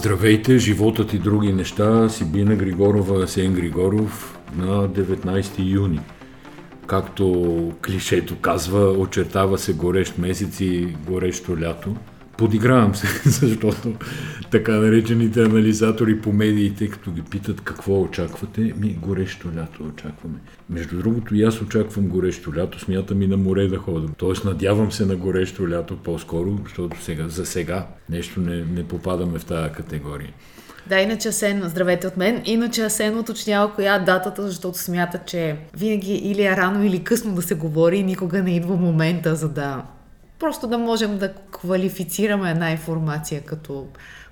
Здравейте, животът и други неща. Сибина Григорова, Асен Григоров на 19 юни. Както клишето казва, очертава се горещ месец и горещо лято. Подигравам се, защото така наречените анализатори по медиите, като ги питат какво очаквате, ми горещо лято очакваме. Между другото, и аз очаквам горещо лято, смятам и на море да ходим. Тоест, надявам се на горещо лято по-скоро, защото сега, за сега нещо не, не попадаме в тази категория. Да, иначе Асен, здравейте от мен. Иначе Асен уточнява коя е датата, защото смята, че винаги или е рано или късно да се говори и никога не идва момента, за да просто да можем да квалифицираме една информация като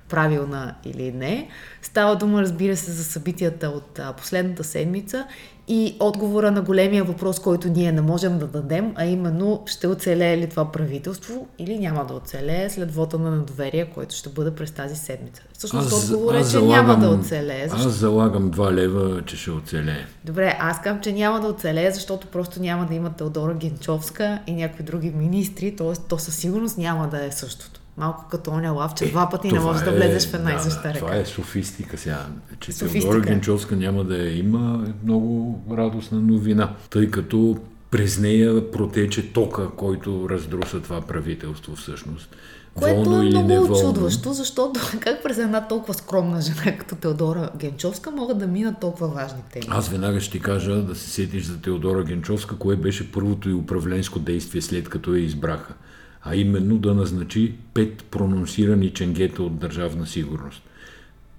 правилна или не. Става дума, разбира се, за събитията от последната седмица и отговора на големия въпрос, който ние не можем да дадем, а именно ще оцелее ли това правителство или няма да оцелее след вота на недоверие, който ще бъде през тази седмица. Всъщност отговор е, че залагам, няма да оцелее. Защото... Аз залагам 2 лева, че ще оцелее. Добре, аз казвам, че няма да оцелее, защото просто няма да има Теодора Генчовска и някои други министри, т.е. то със сигурност няма да е същото. Малко като оня лав, че е, два пъти не можеш е, да влезеш в една да, и съща река. Това е софистика сега. Че Теодора Генчовска няма да я има, е много радостна новина, тъй като през нея протече тока, който раздруса това правителство всъщност. Което волно е много очудващо, защото как през една толкова скромна жена като Теодора Генчовска могат да минат толкова важни теми? Аз веднага ще ти кажа да се сетиш за Теодора Генчовска, кое беше първото и управленско действие след като я избраха а именно да назначи пет прононсирани ченгета от държавна сигурност.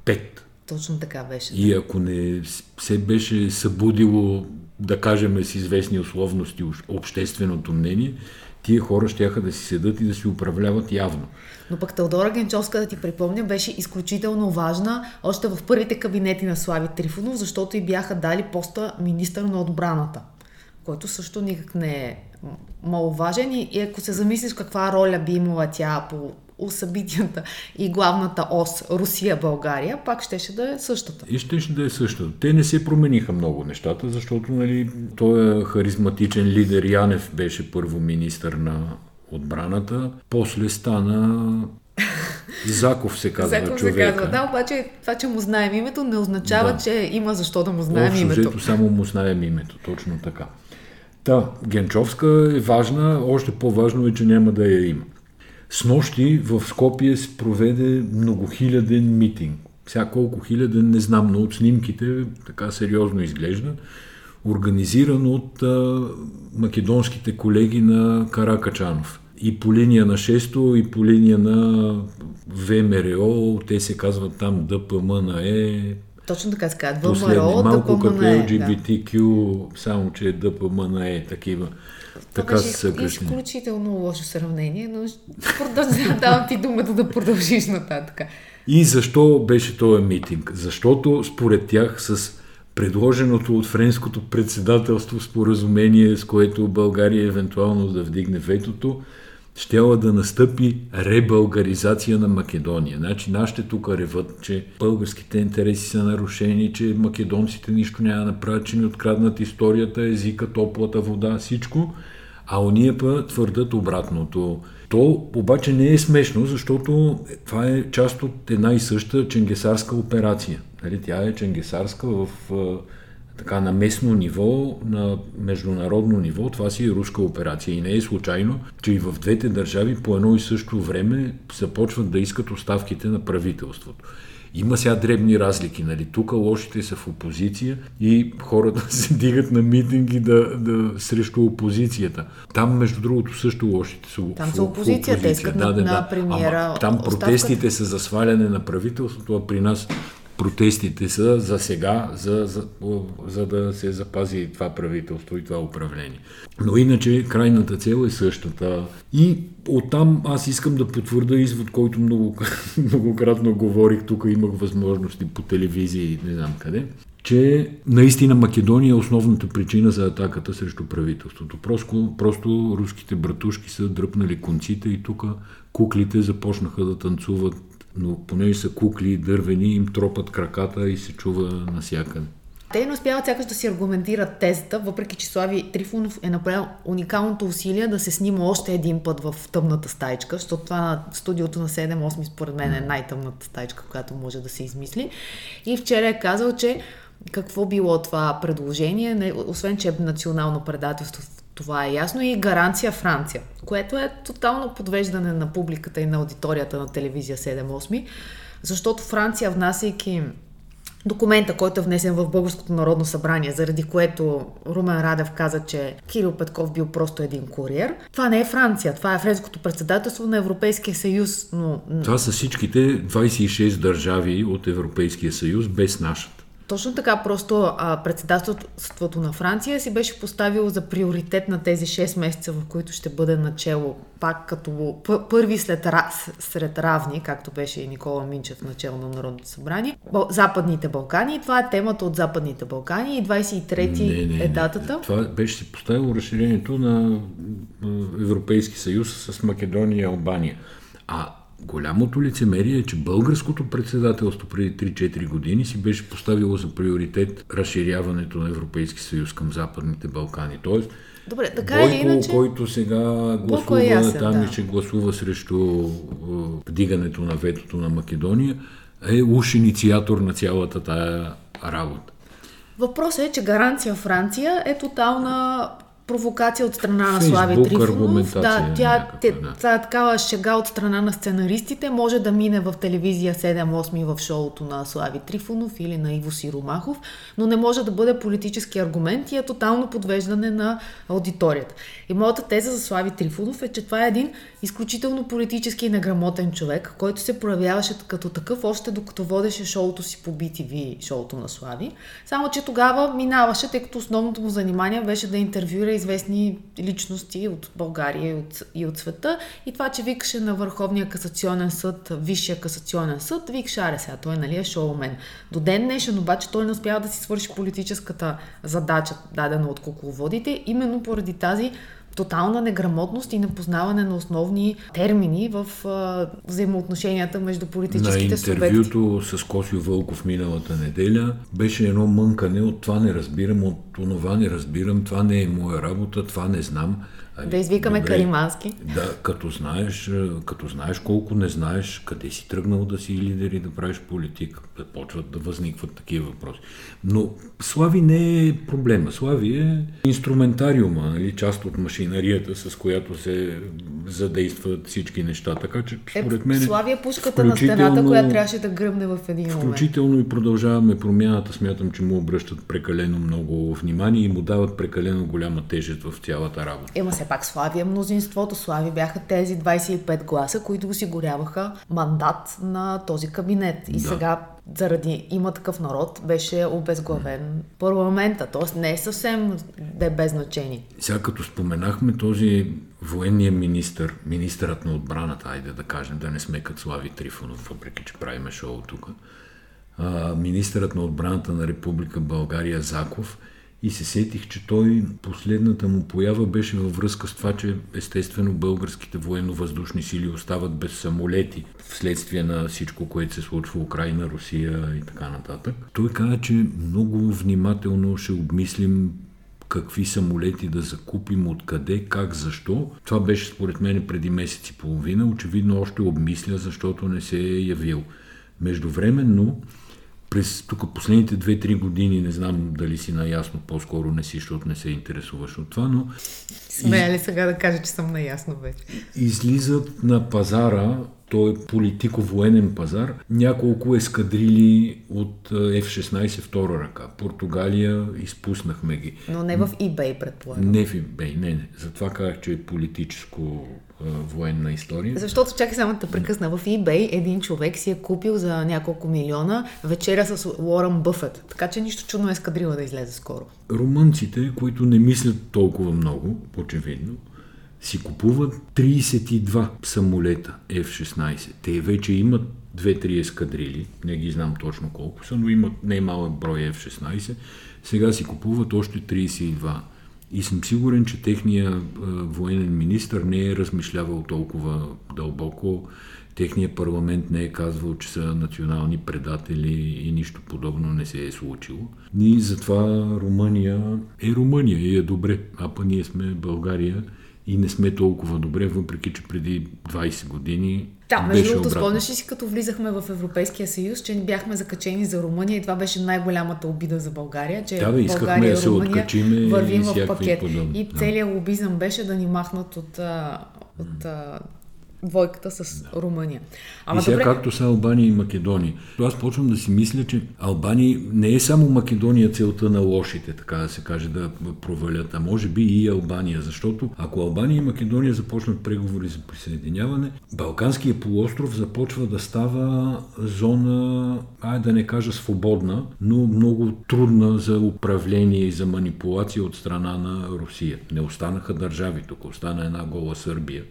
Пет. Точно така беше. И ако не се беше събудило, да кажем с известни условности, общественото мнение, тия хора ще да си седат и да си управляват явно. Но пък Теодора Генчовска, да ти припомня, беше изключително важна още в първите кабинети на Слави Трифонов, защото и бяха дали поста министър на отбраната, който също никак не е маловажен и, и ако се замислиш каква роля би имала тя по събитията и главната ос Русия-България, пак щеше да е същата. И щеше да е същата. Те не се промениха много нещата, защото нали, той е харизматичен лидер Янев беше първо министър на отбраната, после стана Заков се казва Заков човека. се казва, да, обаче това, че му знаем името, не означава, да. че има защо да му знаем Общо, името. само му знаем името, точно така. Та, Генчовска е важна, още по-важно е, че няма да я има. С нощи в Скопие се проведе многохиляден митинг. Сега колко хиляден не знам, но от снимките така сериозно изглежда. Организиран от а, македонските колеги на Каракачанов. И по линия на 6 и по линия на ВМРО, те се казват там ДПМНЕ, точно така се казва. ВМРО, малко като LGBTQ, да. само че е такива. Това така беше са изключително лошо сравнение, но давам ти думата да продължиш нататък. И защо беше този митинг? Защото според тях с предложеното от френското председателство споразумение, с което България евентуално да вдигне ветото, щяла да настъпи ребългаризация на Македония. Значи нашите тук реват, че българските интереси са нарушени, че македонците нищо няма да направят, че ни откраднат историята, езика, топлата вода, всичко, а ония па твърдат обратното. То обаче не е смешно, защото това е част от една и съща ченгесарска операция. Нали, тя е ченгесарска в така на местно ниво, на международно ниво, това си е руска операция. И не е случайно, че и в двете държави по едно и също време започват да искат оставките на правителството. Има сега дребни разлики, нали? Тук лошите са в опозиция и хората се дигат на митинги да, да, срещу опозицията. Там, между другото, също лошите са Там са опозиция, те искат да, да, на премиера. Ама, там протестите са за сваляне на правителството, а при нас протестите са за сега, за, за, за да се запази това правителство и това управление. Но иначе крайната цел е същата. И оттам аз искам да потвърда извод, който много, многократно говорих, тук имах възможности по телевизия и не знам къде, че наистина Македония е основната причина за атаката срещу правителството. Просто, просто руските братушки са дръпнали конците и тук куклите започнаха да танцуват но понеже са кукли дървени, им тропат краката и се чува насякъде. Те не успяват сякаш да си аргументират тезата, въпреки че Слави Трифонов е направил уникалното усилие да се снима още един път в тъмната стайчка, защото това на студиото на 7-8 според мен е най-тъмната стайчка, която може да се измисли. И вчера е казал, че какво било това предложение, освен че е национално предателство, това е ясно и гаранция Франция, което е тотално подвеждане на публиката и на аудиторията на телевизия 7-8, защото Франция, внасяйки документа, който е внесен в Българското народно събрание, заради което Румен Радев каза, че Кирил Петков бил просто един куриер. Това не е Франция, това е френското председателство на Европейския съюз. Но... Това са всичките 26 държави от Европейския съюз без нашата. Точно така, просто а, председателството на Франция си беше поставило за приоритет на тези 6 месеца, в които ще бъде начало, пак като първи след, сред равни, както беше и Никола Минчев начало на Народното събрание, Западните Балкани. И това е темата от Западните Балкани и 23-ти не, не, е датата. Не. Това беше си поставило разширението на Европейски съюз с Македония и Албания. А Голямото лицемерие е, че българското председателство преди 3-4 години си беше поставило за приоритет разширяването на Европейски съюз към Западните Балкани. Тоест, Добре, така Бойко, или иначе... който сега гласува е ясен, там да. ще гласува срещу вдигането на ветото на Македония, е уж инициатор на цялата тая работа. Въпросът е, че гаранция Франция е тотална провокация от страна на Слави Трифонов. Да, тя, те, да. е такава шега от страна на сценаристите. Може да мине в телевизия 7-8 в шоуто на Слави Трифонов или на Иво Сиромахов, но не може да бъде политически аргумент и е тотално подвеждане на аудиторията. И моята теза за Слави Трифонов е, че това е един изключително политически неграмотен човек, който се проявяваше като такъв още докато водеше шоуто си по BTV, шоуто на Слави. Само, че тогава минаваше, тъй като основното му занимание беше да интервюира известни личности от България и от, и от света. И това, че викаше на Върховния касационен съд, Висшия касационен съд, вик шаре сега, той нали е шоумен. До ден днешен обаче той не успява да си свърши политическата задача, дадена от кукловодите, именно поради тази тотална неграмотност и непознаване на основни термини в а, взаимоотношенията между политическите субекти. На интервюто с Косио Вълков миналата неделя беше едно мънкане от това не разбирам, от това не разбирам, това не е моя работа, това не знам. Да извикаме Добре, Каримански. Да, като знаеш, като знаеш колко не знаеш, къде си тръгнал да си лидер и да правиш политика, да почват да възникват такива въпроси. Но Слави не е проблема. Слави е инструментариума, нали, част от машинарията, с която се задействат всички неща. Така че, е, според мен. Слави е пушката на стената, която трябваше да гръмне в един момент. Включително и продължаваме промяната. Смятам, че му обръщат прекалено много внимание и му дават прекалено голяма тежест в цялата работа. Ема се пак Слави е мнозинството. Слави бяха тези 25 гласа, които осигуряваха мандат на този кабинет. И да. сега заради има такъв народ, беше обезглавен парламента. Тоест не е съвсем да е без значение. Сега като споменахме този военния министр, министърът на отбраната, айде да кажем, да не сме като Слави Трифонов, въпреки че правиме шоу тук, министърът на отбраната на Република България Заков – и се сетих, че той, последната му поява беше във връзка с това, че естествено българските военно-въздушни сили остават без самолети вследствие на всичко, което се случва в Украина, Русия и така нататък. Той каза, че много внимателно ще обмислим какви самолети да закупим, откъде, как, защо. Това беше според мен преди месец и половина. Очевидно още обмисля, защото не се е явил. Междувременно, през тук последните 2-3 години, не знам дали си наясно, по-скоро не си, защото не се интересуваш от това, но... Смея ли сега да кажа, че съм наясно вече? Излизат на пазара той е политико-военен пазар, няколко ескадрили от F-16 втора ръка. Португалия изпуснахме ги. Но не в eBay, предполагам. Не в eBay, не, не. Затова казах, че е политическо военна история. Защото, чакай само да прекъсна, в eBay един човек си е купил за няколко милиона вечеря с Уорън Бъфет. Така че нищо чудно е ескадрила да излезе скоро. Румънците, които не мислят толкова много, очевидно, си купуват 32 самолета F-16. Те вече имат 2-3 ескадрили, не ги знам точно колко са, но имат немалък брой F-16. Сега си купуват още 32. И съм сигурен, че техният военен министр не е размишлявал толкова дълбоко. Техният парламент не е казвал, че са национални предатели и нищо подобно не се е случило. Ние затова Румъния е Румъния и е добре, а па ние сме България и не сме толкова добре, въпреки че преди 20 години да, между другото, спомняш ли си, като влизахме в Европейския съюз, че не бяхме закачени за Румъния и това беше най-голямата обида за България, че да, бе, България да и Румъния вървим в пакет. И целият лобизъм беше да ни махнат от, от, от двойката с Румъния. Ама и сега добре... както са Албания и Македония. То аз почвам да си мисля, че Албания не е само Македония целта на лошите, така да се каже, да провалят, а може би и Албания, защото ако Албания и Македония започнат преговори за присъединяване, Балканския полуостров започва да става зона, ай да не кажа свободна, но много трудна за управление и за манипулация от страна на Русия. Не останаха държави, тук остана една гола Сърбия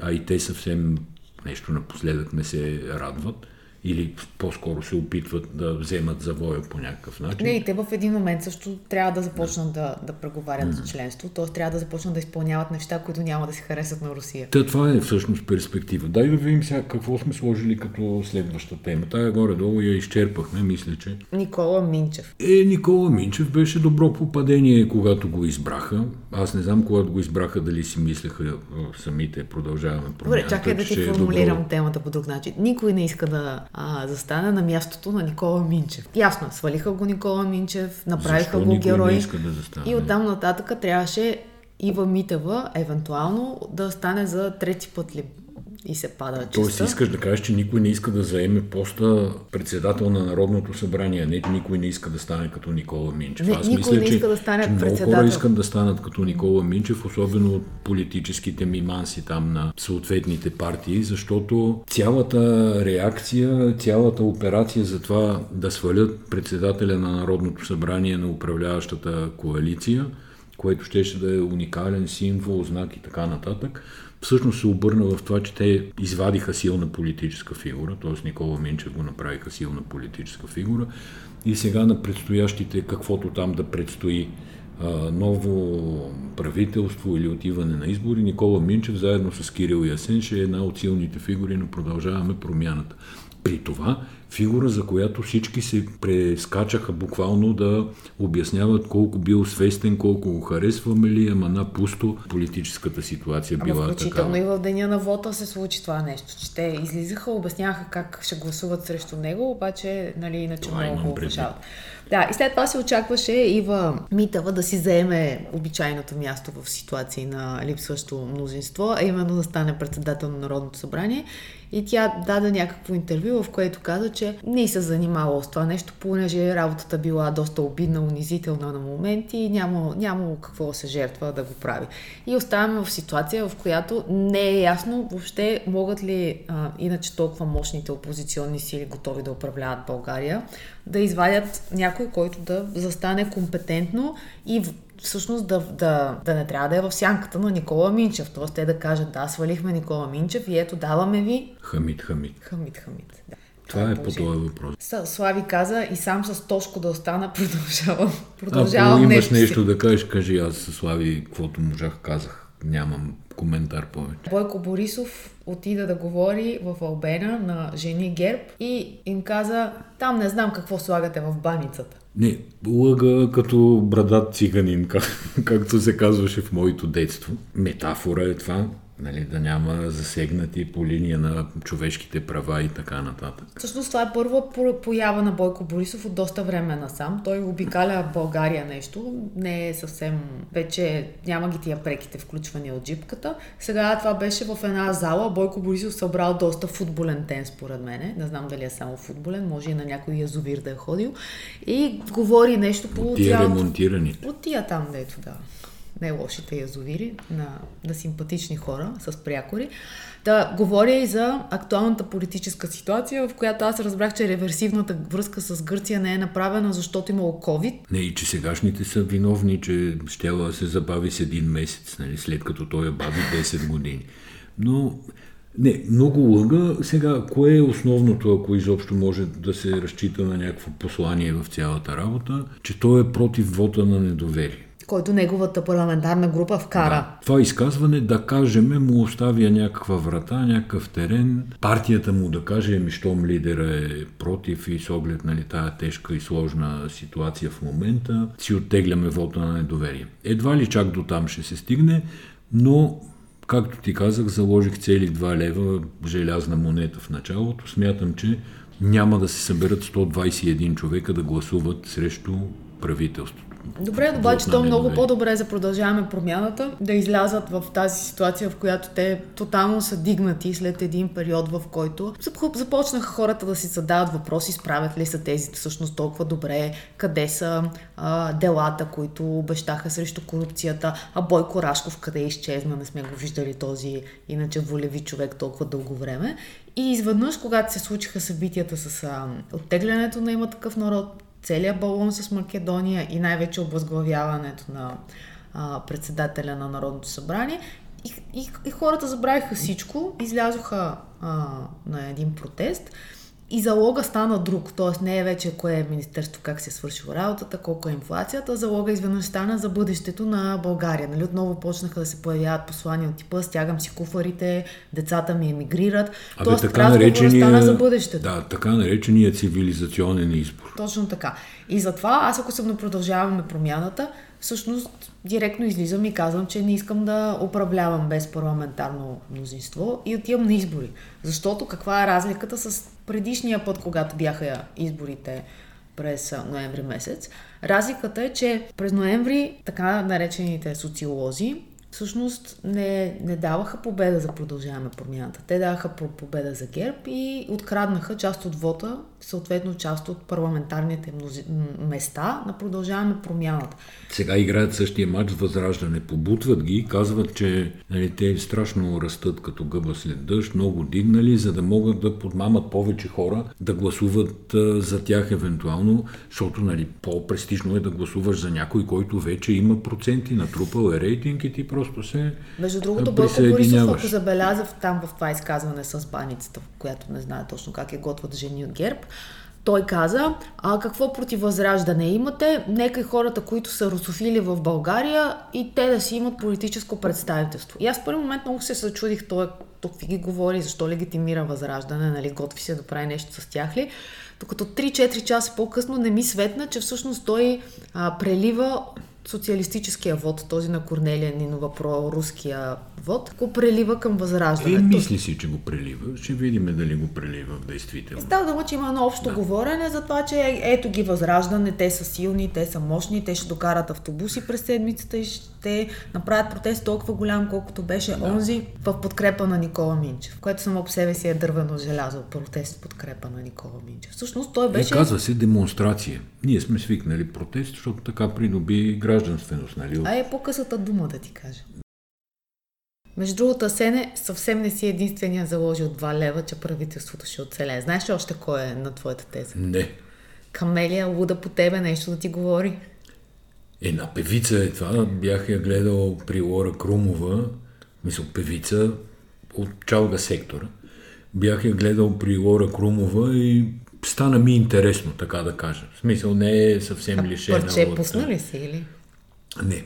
а и те съвсем нещо напоследък не се радват или по-скоро се опитват да вземат завоя по някакъв начин. Не, и те в един момент също трябва да започнат да, да преговарят mm-hmm. за членство, т.е. трябва да започнат да изпълняват неща, които няма да се харесат на Русия. Та, това е всъщност перспектива. Дай да видим сега какво сме сложили като следваща тема. Тая горе-долу я изчерпахме, мисля, че. Никола Минчев. Е, Никола Минчев беше добро попадение, когато го избраха. Аз не знам, когато го избраха, дали си мислеха самите, продължаваме промяната. Добре, чакай да ти е формулирам добро... темата по друг начин. Никой не иска да а, застане на мястото на Никола Минчев. Ясно, свалиха го Никола Минчев, направиха Защо го герой. Да застане? и оттам нататък трябваше Ива Митева, евентуално, да стане за трети път ли и се пада честа. Тоест искаш да кажеш, че никой не иска да заеме поста председател на Народното събрание, не никой не иска да стане като Никола Минчев. Не, Аз никой мисля, не иска че, да стане че много хора искат да станат като Никола Минчев, особено от политическите миманси там на съответните партии, защото цялата реакция, цялата операция за това да свалят председателя на Народното събрание на управляващата коалиция, което ще да е уникален символ, знак и така нататък, всъщност се обърна в това, че те извадиха силна политическа фигура, т.е. Никола Минчев го направиха силна политическа фигура и сега на предстоящите, каквото там да предстои, ново правителство или отиване на избори, Никола Минчев заедно с Кирил Ясен ще е една от силните фигури но Продължаваме промяната. При това фигура, за която всички се прескачаха буквално да обясняват колко бил свестен, колко го харесваме ли, ама на пусто политическата ситуация ама била включително такава. и в деня на вота се случи това нещо, че те излизаха, обясняха как ще гласуват срещу него, обаче нали, иначе това много го уважават. Да, и след това се очакваше Ива Митава да си заеме обичайното място в ситуации на липсващо мнозинство, а именно да стане председател на Народното събрание. И тя даде някакво интервю, в което каза, че не се занимавала с това нещо, понеже работата била доста обидна, унизителна на моменти и няма, няма какво да се жертва да го прави. И оставаме в ситуация, в която не е ясно въобще могат ли а, иначе толкова мощните опозиционни сили готови да управляват България, да извадят някой, който да застане компетентно и всъщност да, да, да не трябва да е в сянката на Никола Минчев. Тоест те да кажат, да, свалихме Никола Минчев и ето даваме ви... Хамид Хамид. Хамид Хамид, да. Това, е, е по този въпрос. Слави каза и сам с Тошко да остана, продължавам. продължавам Ако имаш нещо, нещо да кажеш, кажи аз с Слави, каквото можах, казах. Нямам коментар повече. Бойко Борисов отида да говори в Албена на жени Герб и им каза, там не знам какво слагате в баницата. Не, лъга като брадат циганин, как, както се казваше в моето детство. Метафора е това нали, да няма засегнати по линия на човешките права и така нататък. Всъщност това е първа поява на Бойко Борисов от доста време насам. Той обикаля България нещо, не е съвсем, вече няма ги тия преките включвания от джипката. Сега това беше в една зала, Бойко Борисов събрал доста футболен тен според мене. Не знам дали е само футболен, може и на някой язовир да е ходил. И говори нещо по... От тия ремонтирани. От тия там, дето да не лошите язовири, на, на симпатични хора с прякори. Да говоря и за актуалната политическа ситуация, в която аз разбрах, че реверсивната връзка с Гърция не е направена, защото имало COVID. Не, и че сегашните са виновни, че ще се забави с един месец, нали, след като той я бави 10 години. Но не, много лъга. Сега, кое е основното, ако изобщо може да се разчита на някакво послание в цялата работа, че той е против вота на недоверие. Който неговата парламентарна група вкара. Да. Това изказване, да кажем, му оставя някаква врата, някакъв терен. Партията му да каже, ми щом лидера е против и с оглед нали, тая тежка и сложна ситуация в момента, си оттегляме вода на недоверие. Едва ли чак до там ще се стигне, но както ти казах, заложих цели 2 лева желязна монета в началото. Смятам, че няма да се съберат 121 човека да гласуват срещу правителството. Добре, обаче то много по-добре за продължаваме промяната да излязат в тази ситуация, в която те тотално са дигнати след един период, в който започнаха хората да си задават въпроси, справят ли са тези всъщност толкова добре, къде са а, делата, които обещаха срещу корупцията, а Бойко Рашков къде изчезна, не сме го виждали този иначе волеви човек толкова дълго време. И изведнъж, когато се случиха събитията с а, оттеглянето на има такъв народ, целият балон с Македония и най-вече обвъзглавяването на а, председателя на Народното събрание. И, и, и хората забравиха всичко, излязоха а, на един протест и залога стана друг, т.е. не е вече кое е Министерство, как се е свършило работата, колко е инфлацията, залога изведнъж стана за бъдещето на България. Нали? Отново почнаха да се появяват послания от типа, стягам си куфарите, децата ми емигрират. Абе, Тоест, така наречения, стана за бъдещето. Да, така наречения цивилизационен избор. Точно така. И затова аз, ако съм да продължаваме промяната, всъщност директно излизам и казвам, че не искам да управлявам без парламентарно мнозинство и отивам на избори. Защото каква е разликата с предишния път, когато бяха изборите през ноември месец? Разликата е, че през ноември така наречените социолози всъщност не, не даваха победа за продължаваме промяната. Те даваха победа за ГЕРБ и откраднаха част от вота, съответно част от парламентарните места на продължаваме промяната. Сега играят същия матч с Възраждане. Побутват ги, казват, че нали, те страшно растат като гъба след дъжд, много дигнали, за да могат да подмамат повече хора да гласуват а, за тях евентуално, защото нали, по-престижно е да гласуваш за някой, който вече има проценти, натрупал е рейтинг и ти просто просто се Между другото, Бойко Борисов, ако забеляза там в това изказване с баницата, която не знае точно как е готвят жени от ГЕРБ, той каза, а какво против възраждане имате? Нека и хората, които са русофили в България и те да си имат политическо представителство. И аз в първи момент много се съчудих, той тук ви ги говори, защо легитимира възраждане, нали, готви се да прави нещо с тях ли. Докато 3-4 часа по-късно не ми светна, че всъщност той а, прелива социалистическия вод, този на Корнелия Нинова, проруския вод, го прелива към възраждането. И мисли си, че го прелива. Ще видим дали го прелива в действителност. Става дума, че има едно общо да. говорене за това, че ето ги възраждане, те са силни, те са мощни, те ще докарат автобуси през седмицата и ще направят протест толкова голям, колкото беше да. онзи в подкрепа на Никола Минчев, което само по себе си е дървено желязо, протест в подкрепа на Никола Минчев. Всъщност той беше... Е, казва се демонстрация. Ние сме свикнали протест, защото така придоби гражданственост, нали? А е по-късата дума да ти кажа. Между другото, Асене съвсем не си единствения заложил 2 лева, че правителството ще оцелее. Знаеш ли още кой е на твоята теза? Не. Камелия луда по тебе нещо да ти говори. Една певица е това. Бях я гледал при Лора Крумова, мисля, певица от чалга сектора. Бях я гледал при Лора Крумова и стана ми интересно, така да кажа. В смисъл не е съвсем лишена. Парче от... пусна ли си или? Не,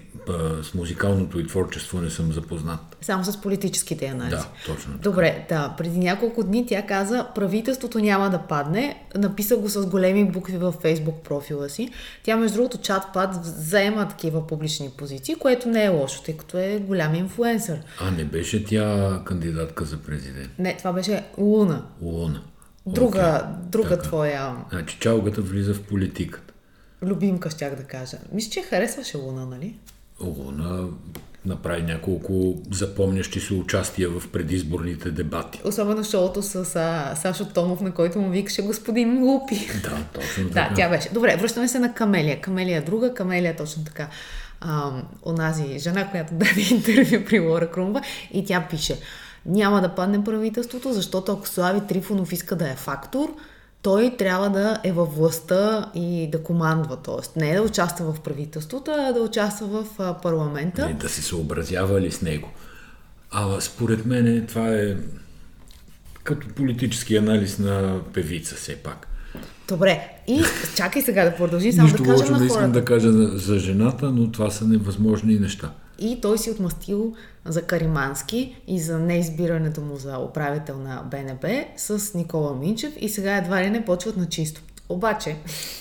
с музикалното и творчество не съм запознат. Само с политическите анализи. Да, точно. Така. Добре, да. Преди няколко дни тя каза, правителството няма да падне. Написа го с големи букви във фейсбук профила си. Тя, между другото, чат-пад заема такива публични позиции, което не е лошо, тъй като е голям инфлуенсър. А не беше тя кандидатка за президент? Не, това беше Луна. Луна. Друга, okay. друга така. твоя... Значи чалгата влиза в политиката любимка, щях да кажа. Мисля, че харесваше Луна, нали? Луна направи няколко запомнящи се участия в предизборните дебати. Особено шоуто с а, Сашо Томов, на който му викаше господин Лупи. Да, точно така. да, тя беше. Добре, връщаме се на Камелия. Камелия друга, Камелия точно така. А, онази жена, която даде интервю при Лора Крумба и тя пише няма да падне правителството, защото ако Слави Трифонов иска да е фактор, той трябва да е във властта и да командва, т.е. не да участва в правителството, а да участва в парламента. Не, да се съобразява ли с него. А според мен това е като политически анализ на певица все пак. Добре, и чакай сега да продължи, само Нищо да кажа лошо на не хората. искам да кажа за, за жената, но това са невъзможни неща. И той си отмъстил за Каримански и за неизбирането му за управител на БНБ с Никола Минчев и сега едва ли не почват на чисто. Обаче,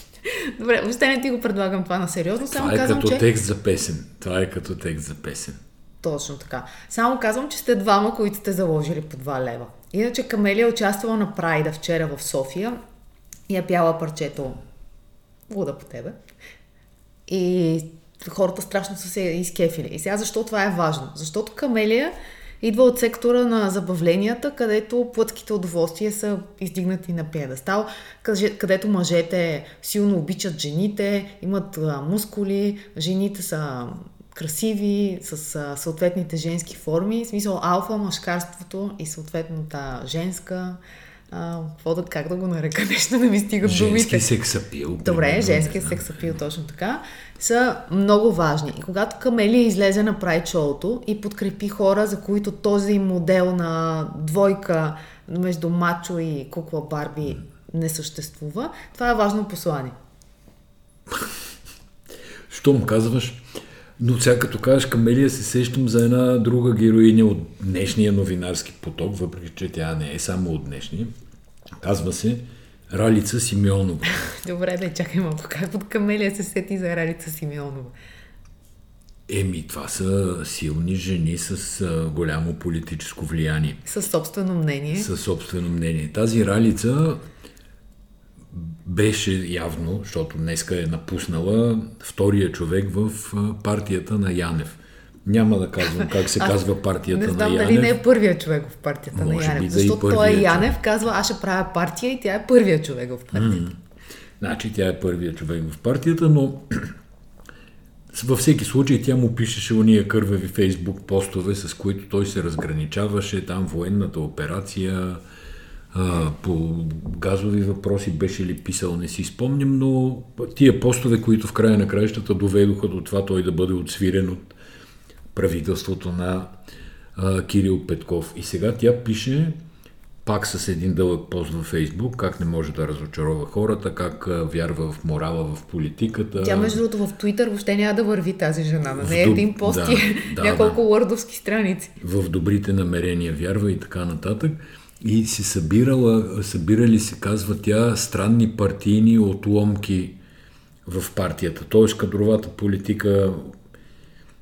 добре, въобще не ти го предлагам това на сериозно, само Това е казвам, като че... текст за песен. Това е като текст за песен. Точно така. Само казвам, че сте двама, които сте заложили по 2 лева. Иначе Камелия е участвала на Прайда вчера в София и е пяла парчето Луда по тебе. И хората страшно са се изкефили. И сега защо това е важно? Защото Камелия идва от сектора на забавленията, където плътските удоволствия са издигнати на пиедестал, къде- където мъжете силно обичат жените, имат мускули, жените са красиви, с а, съответните женски форми, в смисъл алфа, мъжкарството и съответната женска, а, какво да, как да го нарека, нещо да ми стигат думите. Женски сексапил. Добре, знам. сексапил точно така, са много важни. И когато Камелия излезе на Прайд шоуто и подкрепи хора, за които този модел на двойка между мачо и кукла Барби не съществува, това е важно послание. Щом казваш, но сега като кажеш Камелия, се сещам за една друга героиня от днешния новинарски поток, въпреки че тя не е само от днешния. Казва се Ралица Симеонова. Добре, да чакай малко. Как под Камелия се сети за Ралица Симеонова? Еми, това са силни жени с а, голямо политическо влияние, Със собствено мнение. със собствено мнение. Тази Ралица беше явно, защото днеска е напуснала втория човек в партията на Янев. Няма да казвам как се казва партията Не на знам Янев. дали не е първият човек в партията Може на би Янев. да защото той е Янев, казва, аз ще правя партия и тя е първият човек в партията. Значи тя е първият човек в партията, но във всеки случай тя му пишеше уния кървави фейсбук постове, с които той се разграничаваше, там военната операция, а, по газови въпроси беше ли писал, не си спомням, но тия постове, които в края на краищата доведоха до това той да бъде отсвирен от правителството на а, Кирил Петков. И сега тя пише пак с един дълъг пост във Фейсбук, как не може да разочарова хората, как а, вярва в морала, в политиката. Тя, между другото, в Твитър въобще няма да върви тази жена. На нея е доб- един пост да, и е да, няколко да. лърдовски страници. в добрите намерения вярва и така нататък. И си събирала, събирали се, казва тя, странни партийни отломки в партията. Тоест кадровата политика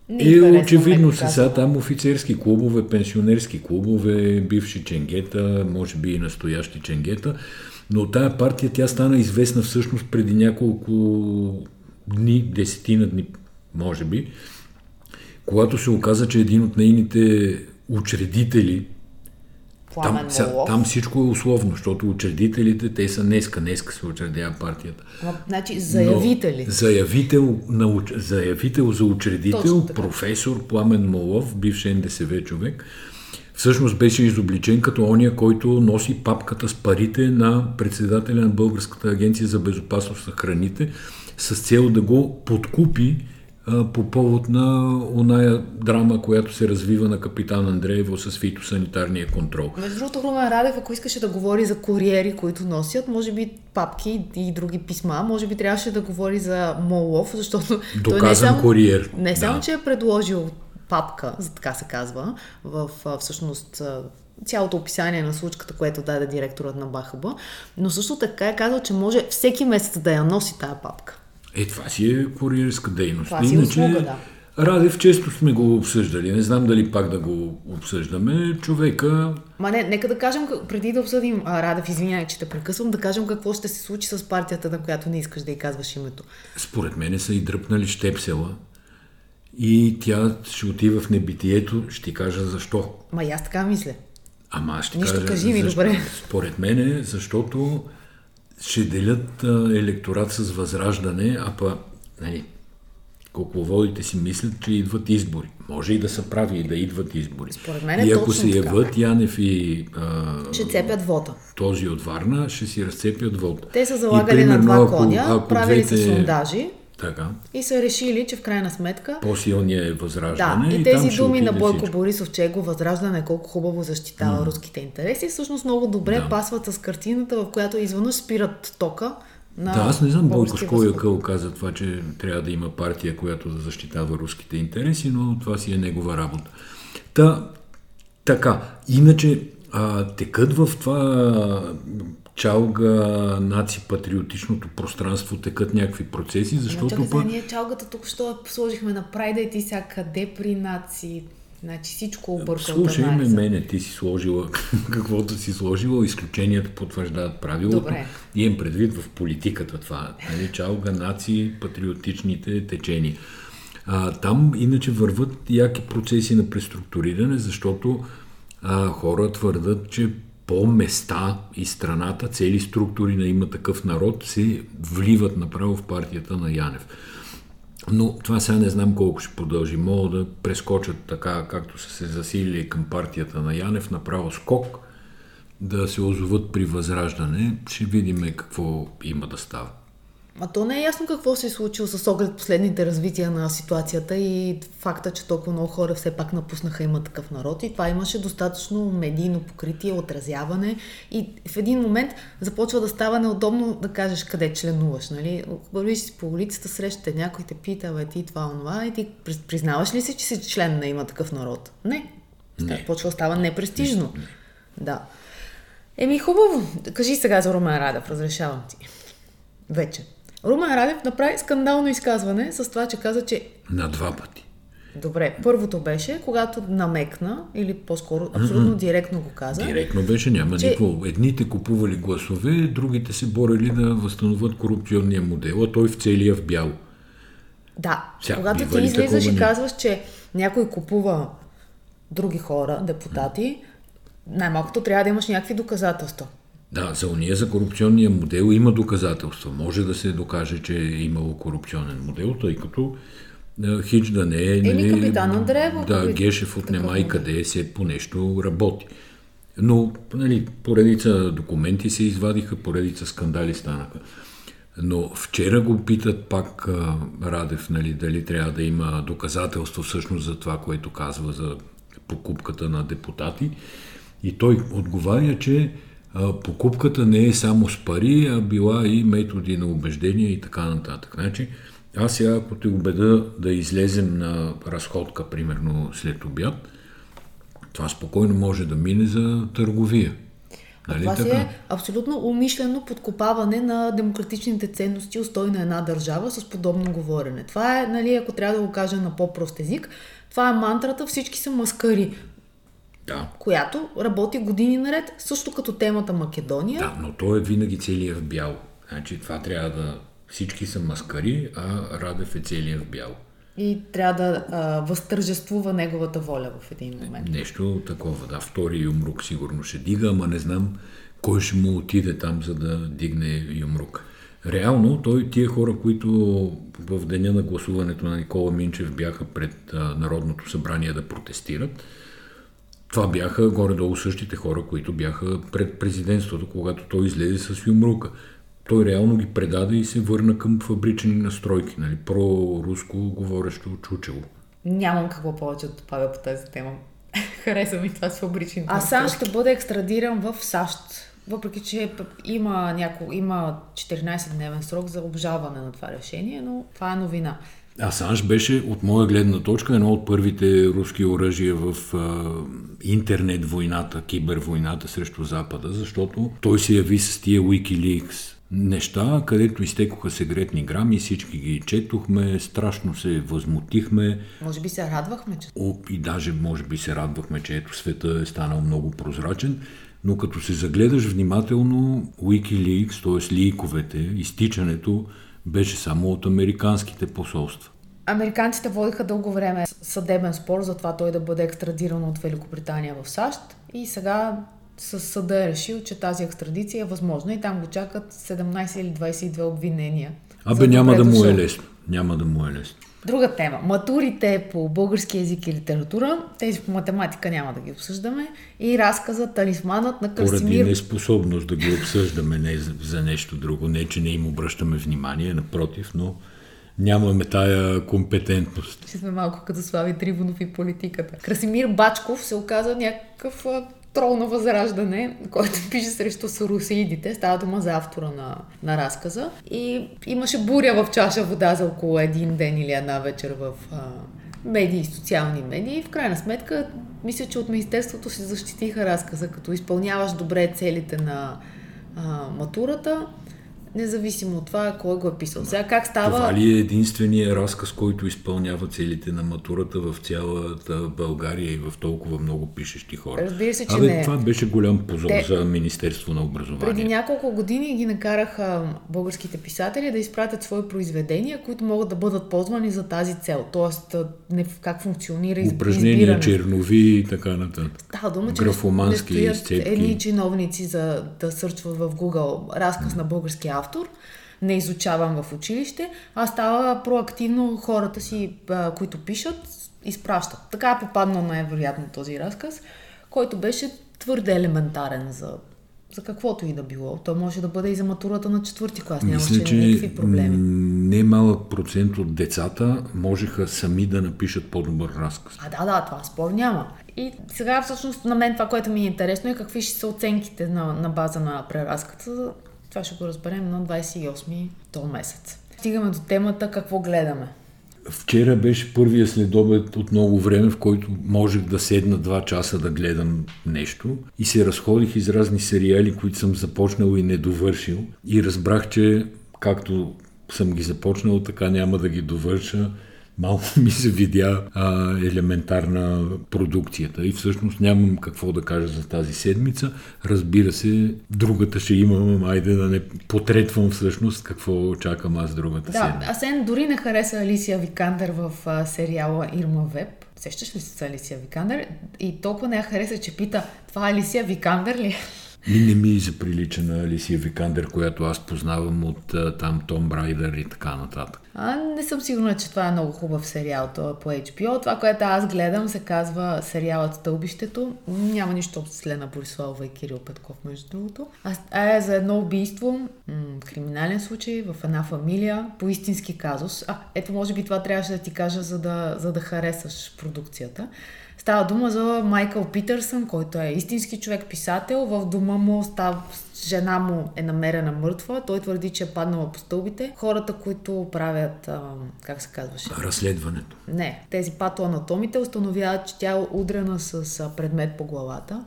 Не е очевидно се казано. сега там офицерски клубове, пенсионерски клубове, бивши ченгета, може би и настоящи ченгета, но тая партия тя стана известна всъщност преди няколко дни, десетина дни, може би, когато се оказа, че един от нейните учредители, Там, Молов. там всичко е условно, защото учредителите, те са днеска, днеска се учредява партията. Значи, заявители. Но заявител, на, заявител за учредител, професор Пламен Молов, бивш НДСВ човек, всъщност беше изобличен като ония, който носи папката с парите на председателя на Българската агенция за безопасност на храните с цел да го подкупи по повод на оная драма, която се развива на капитан Андреево с фитосанитарния контрол. Между другото, Румен Радев, ако искаше да говори за куриери, които носят, може би папки и други писма, може би трябваше да говори за Молов, защото той не е Доказан само, куриер. не само, Да. че е предложил папка, за така се казва, в всъщност цялото описание на случката, което даде директорът на БАХБ, но също така е казал, че може всеки месец да я носи тая папка. Е, това си е куриерска дейност. Това си е услуга, да. Радев често сме го обсъждали. Не знам дали пак да го обсъждаме. Човека Ма не, нека да кажем, преди да обсъдим а, Радев, извинявай, че те прекъсвам, да кажем какво ще се случи с партията, на която не искаш да й казваш името. според мене са и дръпнали щепсела и тя ще отива в небитието. Ще кажа защо. Ма и аз така мисля. Ама аз ще Нищо кажа кажи ми, защо. добре. Според мене, защото ще делят електорат с възраждане, а па, нали, кукловодите си мислят, че идват избори. Може и да са прави и да идват избори. Според мен е и ако се яват Янев и а, Ще цепят вота. този от Варна, ще си разцепят вода. Те са И залагали на примерно, два ако- коня, ако правили са двете- сондажи Така. и са решили, че в крайна сметка По-силният е да, възраждане. и там тези думи на Бойко всичко. Борисов, че го възраждане колко хубаво защитава руските интереси, всъщност много добре Да. пасват с картината, в която изведнъж спират тока на Да, аз не знам Бойко възход. Скоякъл каза това, че трябва да има партия, която да защитава руските интереси, но това си е негова работа. Та, така, иначе а, текат в това чалга наци патриотичното пространство, текат някакви процеси, Ама защото чакай пък... ние чалгата тук що сложихме на прайда и ти сега къде при наци? Значи всичко обърка от Слушай ме мене, ти си сложила каквото си сложила, изключенията потвърждават правилото. Добре. Имам предвид в политиката това. Нали, чалга, нации, патриотичните течения. А, там иначе върват яки процеси на преструктуриране, защото а, хора твърдат, че по места и страната цели структури на има такъв народ се вливат направо в партията на Янев. Но това сега не знам колко ще продължи. Мога да прескочат така, както са се засилили към партията на Янев, направо скок, да се озоват при възраждане. Ще видим какво има да става. А то не е ясно какво се е случило с оглед последните развития на ситуацията и факта, че толкова много хора все пак напуснаха има такъв народ и това имаше достатъчно медийно покритие, отразяване и в един момент започва да става неудобно да кажеш къде членуваш, нали? Вървиш си по улицата, срещате някой те пита, бе, ти това, онова и ти приз- признаваш ли си, че си член на има такъв народ? Не. Не. Почва става непрестижно. Да. Еми хубаво. Кажи сега за Румен Радев, разрешавам ти. Вече. Румен Радев направи скандално изказване с това, че каза, че На два пъти. Добре, първото беше, когато намекна, или по-скоро абсолютно директно го каза. Директно беше, няма Че- никакво. Едните купували гласове, другите се борили да възстановят корупционния модел, а той в целия в бяло. Да, Сега, когато ти ли излизаш такова и казваш, че някой купува други хора, депутати, най-малкото трябва да имаш някакви доказателства. Да, за уния за корупционния модел има доказателства. Може да се докаже, че е имало корупционен модел, тъй като а, хич да не е... Еми, капитан Андреево, Да, капит- Гешев от такъв нема и къде се по нещо работи. Но, нали, поредица документи се извадиха, поредица скандали станаха. Но вчера го питат пак Радев, нали, дали трябва да има доказателство всъщност за това, което казва за покупката на депутати. И той отговаря, че покупката не е само с пари, а била и методи на убеждение и така нататък. Значи, аз сега, ако те убеда да излезем на разходка, примерно след обяд, това спокойно може да мине за търговия. Нали Това си така? е абсолютно умишлено подкопаване на демократичните ценности, устой на една държава с подобно говорене. Това е, нали, ако трябва да го кажа на по-прост език, това е мантрата всички са маскари, Да. която работи години наред, също като темата Македония. Да, но той е винаги целия в бяло. Значи това трябва да... Всички са маскари, а Радев е целия в бяло. И трябва да а, възтържествува неговата воля в един момент. Нещо такова, да. Втори юмрук сигурно ще дига, ама не знам кой ще му отиде там, за да дигне юмрук. Реално, той, тия хора, които в деня на гласуването на Никола Минчев бяха пред а, Народното събрание да протестират, това бяха горе-долу същите хора, които бяха пред президентството, когато той излезе с юмрука. Той реално ги предаде и се върна към фабрични настройки, нали, про-руско говорещо чучело. Нямам какво повече да добавя по тази тема. Хареса ми това с фабричните. А сам ще бъде екстрадиран в САЩ. Въпреки, че има, няко, има 14-дневен срок за обжалване на това решение, но това е новина. Асанж беше, от моя гледна точка, едно от първите руски оръжия в а, интернет войната, кибервойната срещу Запада, защото той се яви с тия Wikileaks неща, където изтекоха секретни грами, всички ги четохме, страшно се възмутихме Може би се радвахме, че... О, и даже може би се радвахме, че ето света е станал много прозрачен, но като се загледаш внимателно, Wikileaks, т.е. лийковете, изтичането беше само от американските посолства. Американците водиха дълго време съдебен спор за това той да бъде екстрадиран от Великобритания в САЩ и сега със съда е решил, че тази екстрадиция е възможна и там го чакат 17 или 22 обвинения. Абе, няма да му е лесно. Няма да му е лесно. Друга тема. Матурите по български язик и литература, тези по математика няма да ги обсъждаме. И разказа Талисманът на Поради Красимир. неспособност да ги обсъждаме не за, за нещо друго. Не, че не им обръщаме внимание, напротив, но нямаме тая компетентност. Ще сме малко като Слави Трибунов и политиката. Красимир Бачков се оказа някакъв а, трол на възраждане, който пише срещу сарусеидите. Става дума за автора на, на разказа. И имаше буря в чаша вода за около един ден или една вечер в а, медии, социални медии. В крайна сметка, мисля, че от Министерството се защитиха разказа, като изпълняваш добре целите на а, матурата независимо от това кой го е писал. Сега как става... Това ли е единствения разказ, който изпълнява целите на матурата в цялата България и в толкова много пишещи хора? Разбира се, че Абе, не. това беше голям позор Те... за Министерство на образование. Преди няколко години ги накараха българските писатели да изпратят свои произведения, които могат да бъдат ползвани за тази цел. Тоест, не, как функционира Упражнения, избиране. чернови и така нататък. Става дума, че Графомански не стоят изцепки. едни чиновници за да сърчват в Google разказ на български автор автор, не изучавам в училище, а става проактивно хората си, които пишат, изпращат. Така е попаднал най-вероятно този разказ, който беше твърде елементарен за, за каквото и да било. Той може да бъде и за матурата на четвърти клас. Нямаше Мисля, че никакви проблеми. Не малък процент от децата можеха сами да напишат по-добър разказ. А да, да, това спор няма. И сега всъщност на мен това, което ми е интересно е какви ще са оценките на, на база на преразката това ще го разберем на 28 то месец. Стигаме до темата какво гледаме. Вчера беше първия следобед от много време, в който можех да седна два часа да гледам нещо и се разходих из разни сериали, които съм започнал и не довършил и разбрах, че както съм ги започнал, така няма да ги довърша малко ми се видя а, елементарна продукцията и всъщност нямам какво да кажа за тази седмица. Разбира се, другата ще имам, айде да не потретвам всъщност какво очакам аз другата да, седмица. Асен дори не хареса Алисия Викандър в а, сериала Ирма Веб. Сещаш ли се с Алисия Викандър? И толкова не я хареса, че пита, това Алисия Викандър ли? Ми не ми заприлича на Алисия Викандер, която аз познавам от там Том Брайдър и така нататък. А, не съм сигурна, че това е много хубав сериал това по HBO. Това, което аз гледам, се казва сериалът Стълбището. Няма нищо общо с Лена Бориславова и Кирил Петков, между другото. А е за едно убийство, м- криминален случай в една фамилия, по истински казус. А, ето може би това трябваше да ти кажа, за да, за да харесаш продукцията. Става дума за Майкъл Питърсън, който е истински човек, писател. В дома му става, жена му е намерена мъртва. Той твърди, че е паднала по стълбите. Хората, които правят, а, как се казваше? Разследването. Не, тези патоанатомите установяват, че тя е удрена с предмет по главата.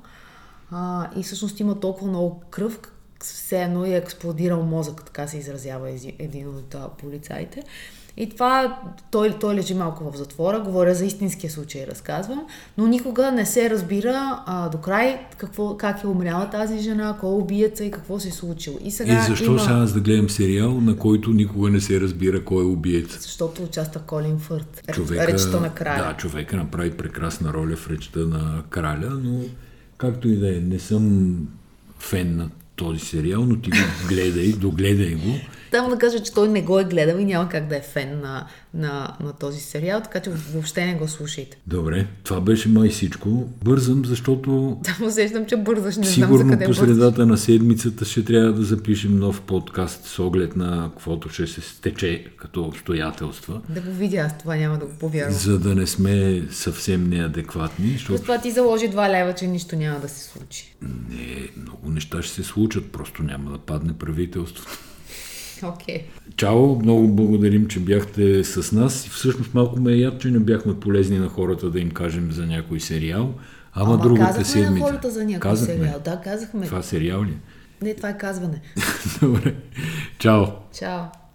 А, и всъщност има толкова много кръв, все едно е експлодирал мозък, така се изразява един от полицаите. И това, той, той лежи малко в затвора, говоря за истинския случай, разказвам, но никога не се разбира а, до край какво, как е умряла тази жена, кой е убиеца и какво се е случило. И, сега и защо има... сега аз да гледам сериал, на който никога не се разбира кой е убиец? Защото участва Колин Фърт. Човека, речта на краля. Да, човека направи прекрасна роля в речта на краля, но както и да е, не съм фен на този сериал, но ти го гледай, догледай го. Там да кажа, че той не го е гледал и няма как да е фен на, на, на този сериал, така че въобще не го слушайте. Добре, това беше май всичко. Бързам, защото... Да, усещам, че бързаш, не Сигурно знам за къде по средата на седмицата ще трябва да запишем нов подкаст с оглед на каквото ще се стече като обстоятелства. Да го видя, аз това няма да го повярвам. За да не сме съвсем неадекватни. Защото... това ти заложи два лева, че нищо няма да се случи. Не, много неща ще се случат, просто няма да падне правителството. Okay. Чао, много благодарим, че бяхте с нас. И всъщност малко ме е яд, че не бяхме полезни на хората да им кажем за някой сериал. Ама, Ама другата седмица. на хората за някой казахме. сериал. Да, казахме. Това сериал ли? Не, това е казване. Добре. Чао. Чао.